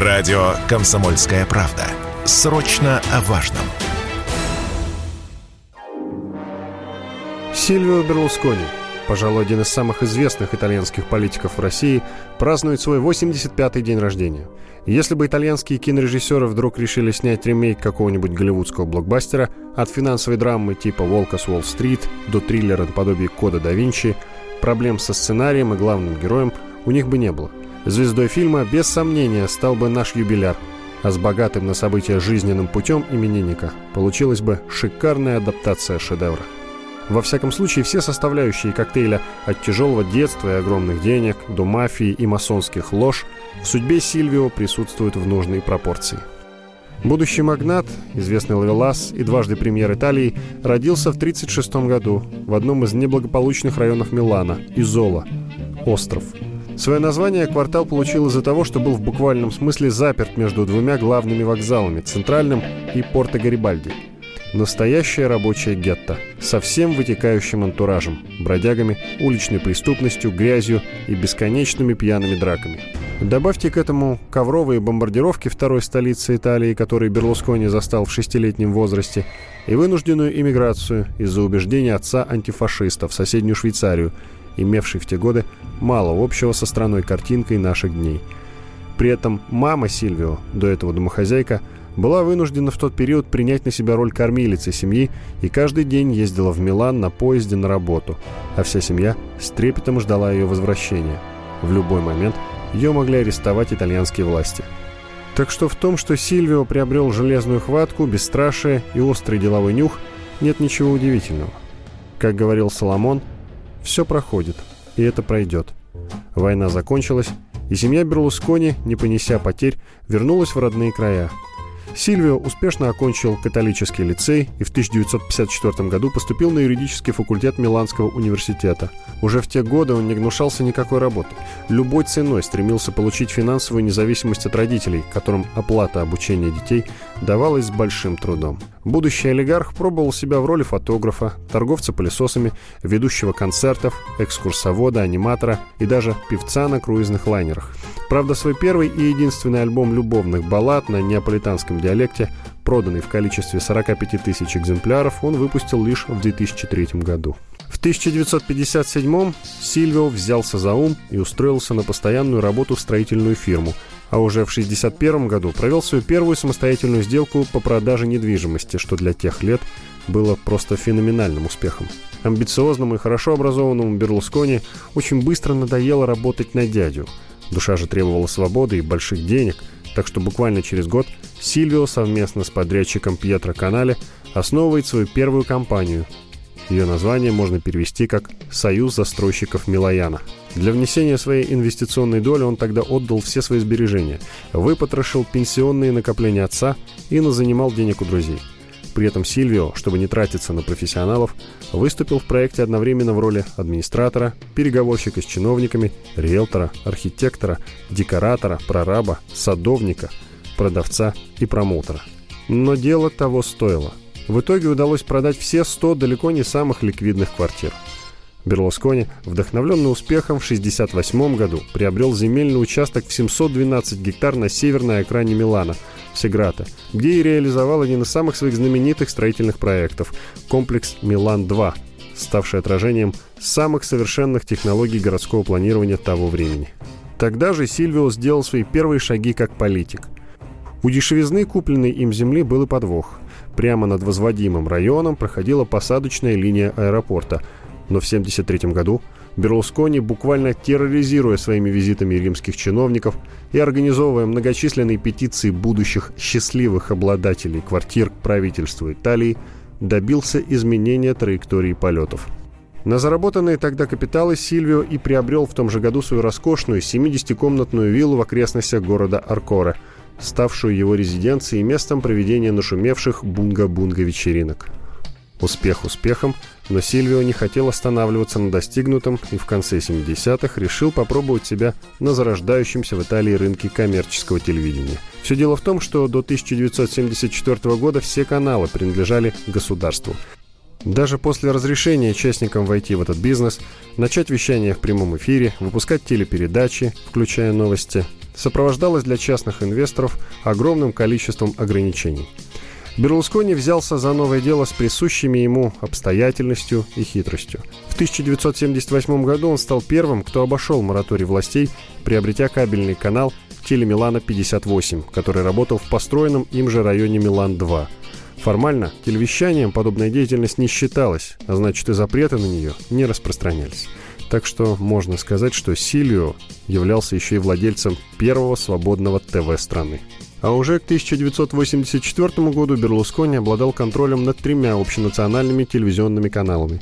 Радио «Комсомольская правда». Срочно о важном. Сильвио Берлускони, пожалуй, один из самых известных итальянских политиков в России, празднует свой 85-й день рождения. Если бы итальянские кинорежиссеры вдруг решили снять ремейк какого-нибудь голливудского блокбастера, от финансовой драмы типа «Волка с Уолл-стрит» до триллера наподобие «Кода да Винчи», проблем со сценарием и главным героем у них бы не было – Звездой фильма, без сомнения, стал бы наш юбиляр, а с богатым на события жизненным путем именинника получилась бы шикарная адаптация шедевра. Во всяком случае, все составляющие коктейля от тяжелого детства и огромных денег до мафии и масонских лож в судьбе Сильвио присутствуют в нужной пропорции. Будущий магнат, известный ловелас и дважды премьер Италии, родился в 1936 году в одном из неблагополучных районов Милана – Изола, остров – Свое название квартал получил из-за того, что был в буквальном смысле заперт между двумя главными вокзалами – Центральным и Порто-Гарибальди. Настоящее рабочее гетто со всем вытекающим антуражем – бродягами, уличной преступностью, грязью и бесконечными пьяными драками. Добавьте к этому ковровые бомбардировки второй столицы Италии, которые Берлускони застал в шестилетнем возрасте, и вынужденную иммиграцию из-за убеждения отца антифашиста в соседнюю Швейцарию – имевший в те годы мало общего со страной картинкой наших дней. При этом мама Сильвио, до этого домохозяйка, была вынуждена в тот период принять на себя роль кормилицы семьи и каждый день ездила в Милан на поезде на работу, а вся семья с трепетом ждала ее возвращения. В любой момент ее могли арестовать итальянские власти. Так что в том, что Сильвио приобрел железную хватку, бесстрашие и острый деловой нюх, нет ничего удивительного. Как говорил Соломон – все проходит, и это пройдет. Война закончилась, и семья Берлускони, не понеся потерь, вернулась в родные края – Сильвио успешно окончил католический лицей и в 1954 году поступил на юридический факультет Миланского университета. Уже в те годы он не гнушался никакой работы. Любой ценой стремился получить финансовую независимость от родителей, которым оплата обучения детей давалась с большим трудом. Будущий олигарх пробовал себя в роли фотографа, торговца пылесосами, ведущего концертов, экскурсовода, аниматора и даже певца на круизных лайнерах. Правда, свой первый и единственный альбом любовных баллад на неаполитанском диалекте, проданный в количестве 45 тысяч экземпляров, он выпустил лишь в 2003 году. В 1957-м Сильвио взялся за ум и устроился на постоянную работу в строительную фирму, а уже в 1961 году провел свою первую самостоятельную сделку по продаже недвижимости, что для тех лет было просто феноменальным успехом. Амбициозному и хорошо образованному Берлускони очень быстро надоело работать на дядю. Душа же требовала свободы и больших денег, так что буквально через год Сильвио совместно с подрядчиком Пьетро Канале основывает свою первую компанию. Ее название можно перевести как «Союз застройщиков Милояна». Для внесения своей инвестиционной доли он тогда отдал все свои сбережения, выпотрошил пенсионные накопления отца и назанимал денег у друзей – при этом Сильвио, чтобы не тратиться на профессионалов, выступил в проекте одновременно в роли администратора, переговорщика с чиновниками, риэлтора, архитектора, декоратора, прораба, садовника, продавца и промоутера. Но дело того стоило. В итоге удалось продать все 100 далеко не самых ликвидных квартир. Берлускони, вдохновленный успехом, в 1968 году приобрел земельный участок в 712 гектар на северной окраине Милана – Сеграта, где и реализовал один из самых своих знаменитых строительных проектов – комплекс «Милан-2», ставший отражением самых совершенных технологий городского планирования того времени. Тогда же Сильвио сделал свои первые шаги как политик. У дешевизны купленной им земли был и подвох. Прямо над возводимым районом проходила посадочная линия аэропорта, но в 1973 году – Берлускони, буквально терроризируя своими визитами римских чиновников и организовывая многочисленные петиции будущих счастливых обладателей квартир к правительству Италии, добился изменения траектории полетов. На заработанные тогда капиталы Сильвио и приобрел в том же году свою роскошную 70-комнатную виллу в окрестностях города Аркора, ставшую его резиденцией и местом проведения нашумевших бунга-бунга вечеринок. Успех успехом, но Сильвио не хотел останавливаться на достигнутом и в конце 70-х решил попробовать себя на зарождающемся в Италии рынке коммерческого телевидения. Все дело в том, что до 1974 года все каналы принадлежали государству. Даже после разрешения частникам войти в этот бизнес, начать вещание в прямом эфире, выпускать телепередачи, включая новости, сопровождалось для частных инвесторов огромным количеством ограничений. Берлускони взялся за новое дело с присущими ему обстоятельностью и хитростью. В 1978 году он стал первым, кто обошел мораторий властей, приобретя кабельный канал телемилана 58, который работал в построенном им же районе Милан-2. Формально телевещанием подобная деятельность не считалась, а значит и запреты на нее не распространялись. Так что можно сказать, что Сильвио являлся еще и владельцем первого свободного ТВ страны. А уже к 1984 году Берлускони обладал контролем над тремя общенациональными телевизионными каналами.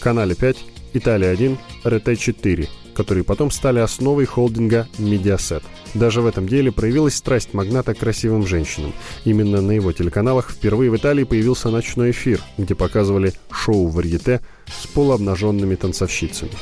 Канале 5, Италия-1, РТ-4, которые потом стали основой холдинга Mediaset. Даже в этом деле проявилась страсть магната к красивым женщинам. Именно на его телеканалах впервые в Италии появился ночной эфир, где показывали шоу «Варьете» с полуобнаженными танцовщицами.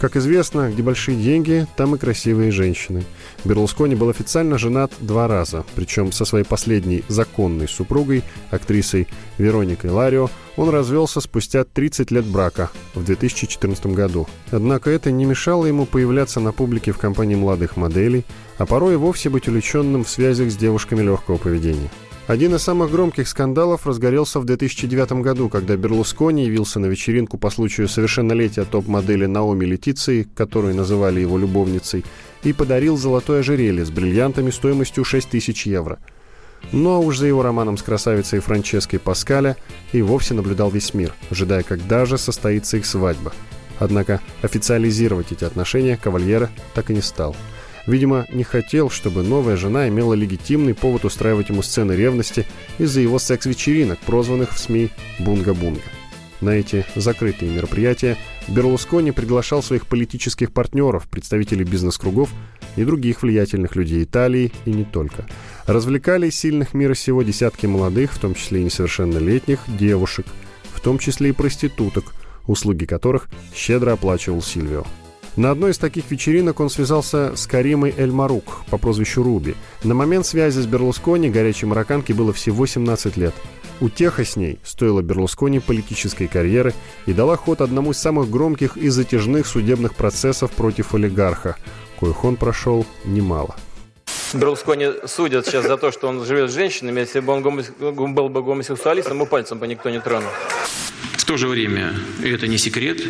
Как известно, где большие деньги, там и красивые женщины. Берлускони был официально женат два раза, причем со своей последней законной супругой, актрисой Вероникой Ларио, он развелся спустя 30 лет брака в 2014 году. Однако это не мешало ему появляться на публике в компании молодых моделей, а порой и вовсе быть увлеченным в связях с девушками легкого поведения. Один из самых громких скандалов разгорелся в 2009 году, когда Берлускони явился на вечеринку по случаю совершеннолетия топ-модели Наоми Летиции, которую называли его любовницей, и подарил золотое ожерелье с бриллиантами стоимостью 6 тысяч евро. Ну а уж за его романом с красавицей Франческой Паскаля и вовсе наблюдал весь мир, ожидая, когда же состоится их свадьба. Однако официализировать эти отношения Кавальера так и не стал – Видимо, не хотел, чтобы новая жена имела легитимный повод устраивать ему сцены ревности из-за его секс-вечеринок, прозванных в СМИ «Бунга-бунга». На эти закрытые мероприятия Берлускони приглашал своих политических партнеров, представителей бизнес-кругов и других влиятельных людей Италии и не только. Развлекали сильных мира сего десятки молодых, в том числе и несовершеннолетних, девушек, в том числе и проституток, услуги которых щедро оплачивал Сильвио. На одной из таких вечеринок он связался с Каримой Эль-Марук по прозвищу Руби. На момент связи с Берлускони горячей марокканке было всего 17 лет. Утеха с ней стоила Берлускони политической карьеры и дала ход одному из самых громких и затяжных судебных процессов против олигарха, коих он прошел немало. Берлускони судят сейчас за то, что он живет с женщинами. Если бы он был бы гомосексуалистом, ему пальцем бы никто не тронул то же время, и это не секрет,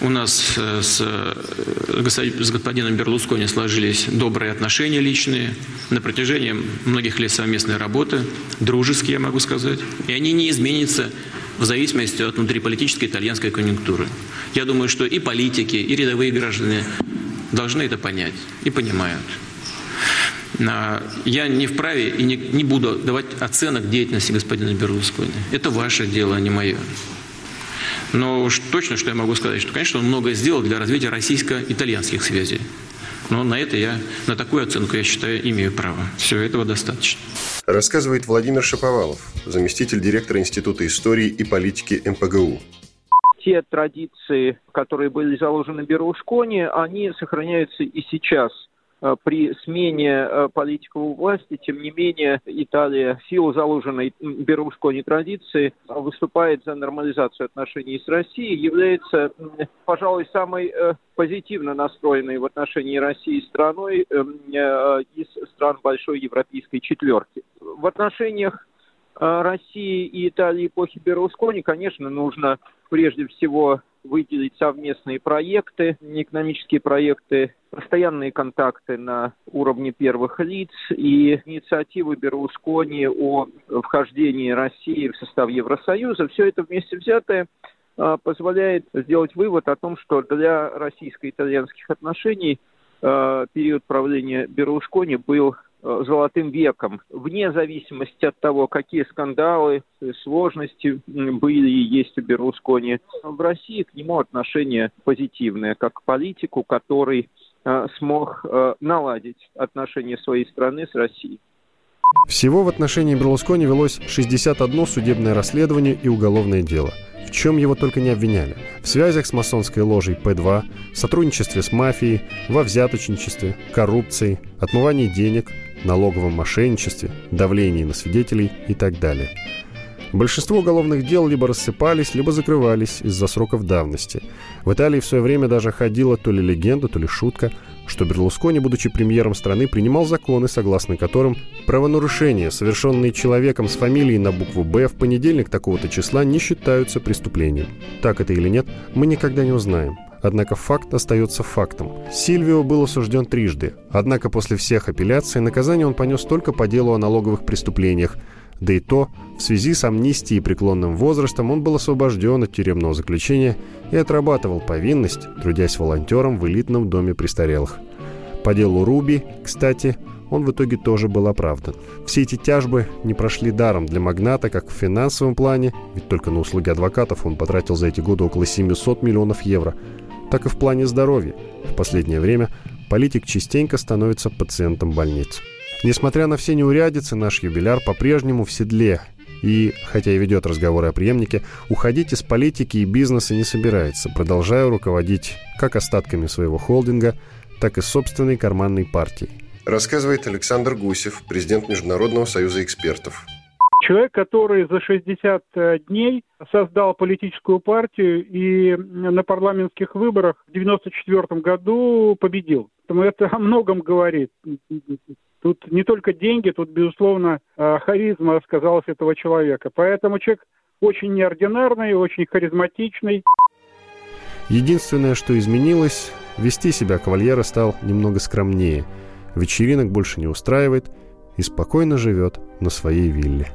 у нас э, с, э, с господином Берлускони сложились добрые отношения личные на протяжении многих лет совместной работы, дружеские, я могу сказать, и они не изменятся в зависимости от внутриполитической итальянской конъюнктуры. Я думаю, что и политики, и рядовые граждане должны это понять и понимают. А, я не вправе и не, не буду давать оценок деятельности господина Берлускони. Это ваше дело, а не мое. Но уж точно, что я могу сказать, что, конечно, он многое сделал для развития российско-итальянских связей. Но на это я, на такую оценку, я считаю, имею право. Все этого достаточно. Рассказывает Владимир Шаповалов, заместитель директора Института истории и политики МПГУ те традиции, которые были заложены Берлускони, они сохраняются и сейчас. Э, при смене э, политиков власти, тем не менее, Италия в силу заложенной Берлускони традиции выступает за нормализацию отношений с Россией, является, пожалуй, самой э, позитивно настроенной в отношении России страной из стран большой европейской четверки. В отношениях России и Италии эпохи Берлускони, конечно, нужно прежде всего выделить совместные проекты, экономические проекты, постоянные контакты на уровне первых лиц и инициативы Берлускони о вхождении России в состав Евросоюза. Все это вместе взятое а, позволяет сделать вывод о том, что для российско-итальянских отношений а, период правления Берлускони был золотым веком, вне зависимости от того, какие скандалы, сложности были и есть у Берлускони. В России к нему отношение позитивное, как к политику, который э, смог э, наладить отношения своей страны с Россией. Всего в отношении Берлускони велось 61 судебное расследование и уголовное дело – в чем его только не обвиняли. В связях с масонской ложей П-2, сотрудничестве с мафией, во взяточничестве, коррупции, отмывании денег, налоговом мошенничестве, давлении на свидетелей и так далее. Большинство уголовных дел либо рассыпались, либо закрывались из-за сроков давности. В Италии в свое время даже ходила то ли легенда, то ли шутка, что Берлускони, будучи премьером страны, принимал законы, согласно которым правонарушения, совершенные человеком с фамилией на букву «Б» в понедельник такого-то числа не считаются преступлением. Так это или нет, мы никогда не узнаем. Однако факт остается фактом. Сильвио был осужден трижды, однако после всех апелляций наказание он понес только по делу о налоговых преступлениях, да и то, в связи с амнистией и преклонным возрастом он был освобожден от тюремного заключения и отрабатывал повинность, трудясь волонтером в элитном доме престарелых. По делу Руби, кстати, он в итоге тоже был оправдан. Все эти тяжбы не прошли даром для магната как в финансовом плане, ведь только на услуги адвокатов он потратил за эти годы около 700 миллионов евро, так и в плане здоровья. В последнее время политик частенько становится пациентом больниц. Несмотря на все неурядицы, наш юбиляр по-прежнему в седле. И, хотя и ведет разговоры о преемнике, уходить из политики и бизнеса не собирается, продолжая руководить как остатками своего холдинга, так и собственной карманной партией. Рассказывает Александр Гусев, президент Международного союза экспертов. Человек, который за 60 э, дней создал политическую партию и на парламентских выборах в 1994 году победил. Это о многом говорит. Тут не только деньги, тут, безусловно, э, харизма сказалась этого человека. Поэтому человек очень неординарный, очень харизматичный. Единственное, что изменилось, вести себя кавальера стал немного скромнее. Вечеринок больше не устраивает и спокойно живет на своей вилле.